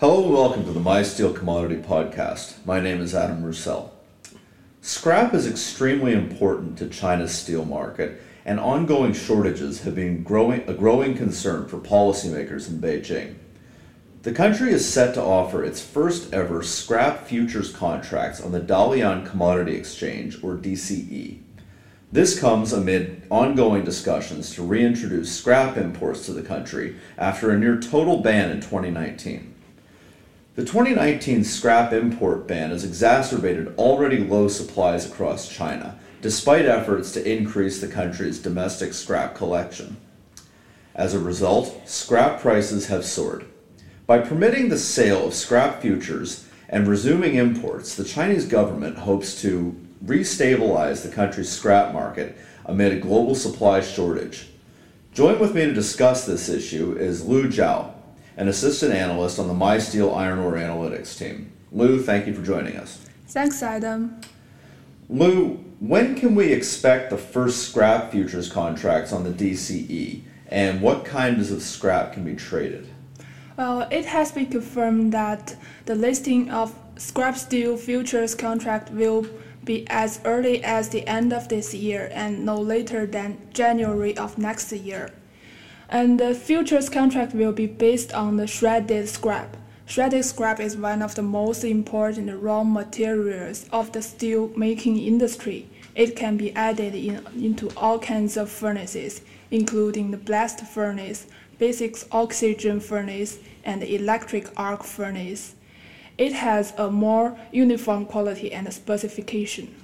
Hello and welcome to the My Steel Commodity Podcast. My name is Adam Roussel. Scrap is extremely important to China's steel market, and ongoing shortages have been growing, a growing concern for policymakers in Beijing. The country is set to offer its first ever scrap futures contracts on the Dalian Commodity Exchange, or DCE. This comes amid ongoing discussions to reintroduce scrap imports to the country after a near total ban in 2019. The 2019 scrap import ban has exacerbated already low supplies across China, despite efforts to increase the country's domestic scrap collection. As a result, scrap prices have soared. By permitting the sale of scrap futures and resuming imports, the Chinese government hopes to restabilize the country's scrap market amid a global supply shortage. Join with me to discuss this issue is Lu Zhao, an assistant analyst on the MySteel Iron Ore Analytics team. Lu, thank you for joining us. Thanks, Adam. Lu, when can we expect the first scrap futures contracts on the DCE, and what kinds of scrap can be traded? Well, it has been confirmed that the listing of scrap steel futures contract will be as early as the end of this year and no later than January of next year and the futures contract will be based on the shredded scrap. Shredded scrap is one of the most important raw materials of the steel making industry. It can be added in, into all kinds of furnaces, including the blast furnace, basic oxygen furnace, and electric arc furnace. It has a more uniform quality and specification.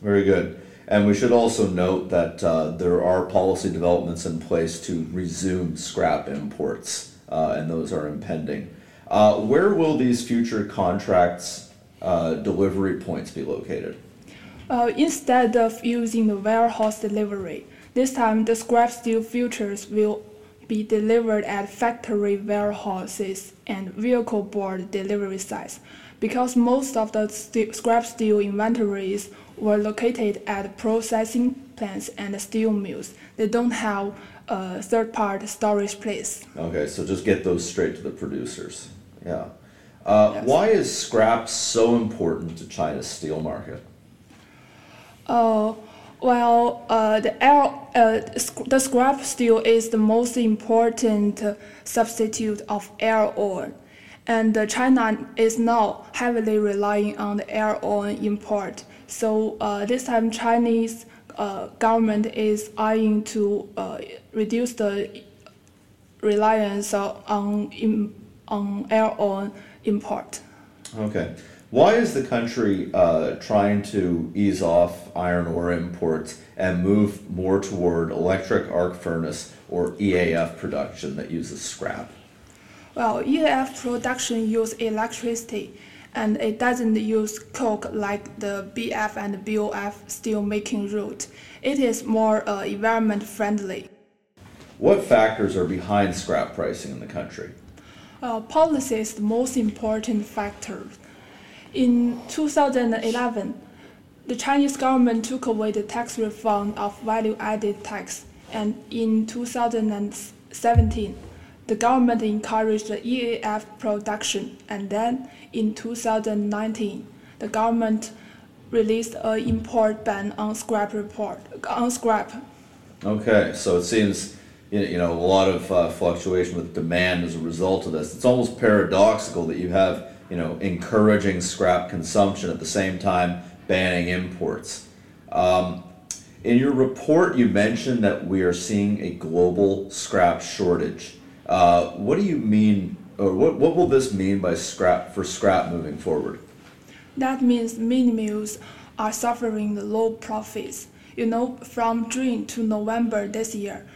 Very good. And we should also note that uh, there are policy developments in place to resume scrap imports, uh, and those are impending. Uh, where will these future contracts uh, delivery points be located? Uh, instead of using the warehouse delivery, this time the scrap steel futures will be delivered at factory warehouses and vehicle board delivery sites because most of the st scrap steel inventories were located at processing plants and steel mills. They don't have a third-party storage place. Okay, so just get those straight to the producers. Yeah. Uh, Yes. Why is scrap so important to China's steel market? Uh, well, uh, the, air, uh, the scrap steel is the most important uh, substitute of iron ore. And China is now heavily relying on the iron ore import. So uh, this time, Chinese uh, government is eyeing to uh, reduce the reliance on on iron ore import. Okay. Why is the country uh, trying to ease off iron ore imports and move more toward electric arc furnace or EAF production that uses scrap? Well, EAF production use electricity and it doesn't use coke like the BF and BOF steel making route. It is more uh, environment friendly. What factors are behind scrap pricing in the country? Uh, policy is the most important factor. In 2011, the Chinese government took away the tax refund of value added tax, and in 2017, the government encouraged the EAF production, and then in 2019, the government released an import ban on scrap report on scrap. Okay, so it seems you know, a lot of uh, fluctuation with demand as a result of this. It's almost paradoxical that you have you know encouraging scrap consumption at the same time banning imports. Um, in your report, you mentioned that we are seeing a global scrap shortage. Uh, what do you mean, or what, what will this mean by scrap for scrap moving forward? That means mini mills are suffering the low profits. You know, from June to November this year,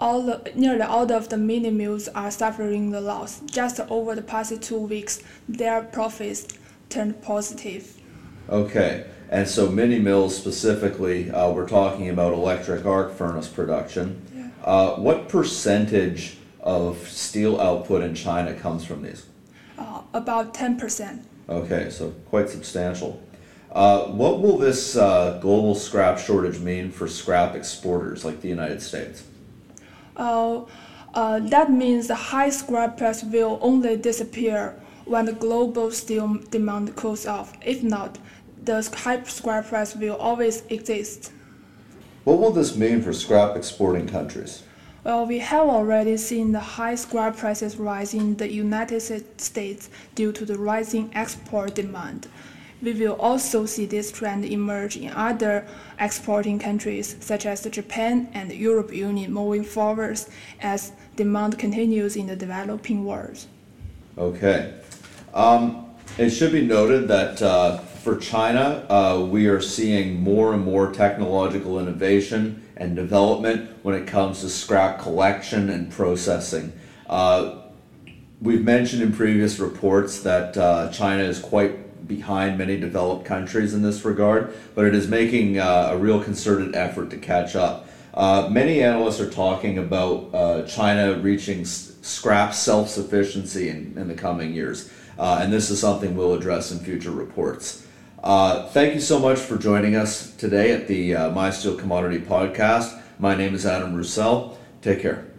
all the, nearly all of the mini mills are suffering the loss. Just over the past two weeks, their profits turned positive. Okay, and so mini mills specifically, uh, we're talking about electric arc furnace production. Yeah. Uh, what percentage of steel output in China comes from these? Uh, about 10%. Okay, so quite substantial. Uh, what will this uh, global scrap shortage mean for scrap exporters like the United States? Uh, uh, that means the high scrap price will only disappear when the global steel demand cools off. If not, the high scrap price will always exist. What will this mean for scrap exporting countries? Well, we have already seen the high scrap prices rise in the United States due to the rising export demand. We will also see this trend emerge in other exporting countries such as Japan and the European Union moving forward as demand continues in the developing world. Okay. Um, it should be noted that uh, for China, uh, we are seeing more and more technological innovation and development when it comes to scrap collection and processing. Uh, we've mentioned in previous reports that uh, China is quite behind many developed countries in this regard, but it is making uh, a real concerted effort to catch up. Uh, many analysts are talking about uh, China reaching s- scrap self sufficiency in, in the coming years, uh, and this is something we'll address in future reports. Uh, thank you so much for joining us today at the uh, My Steel Commodity Podcast. My name is Adam Roussel. Take care.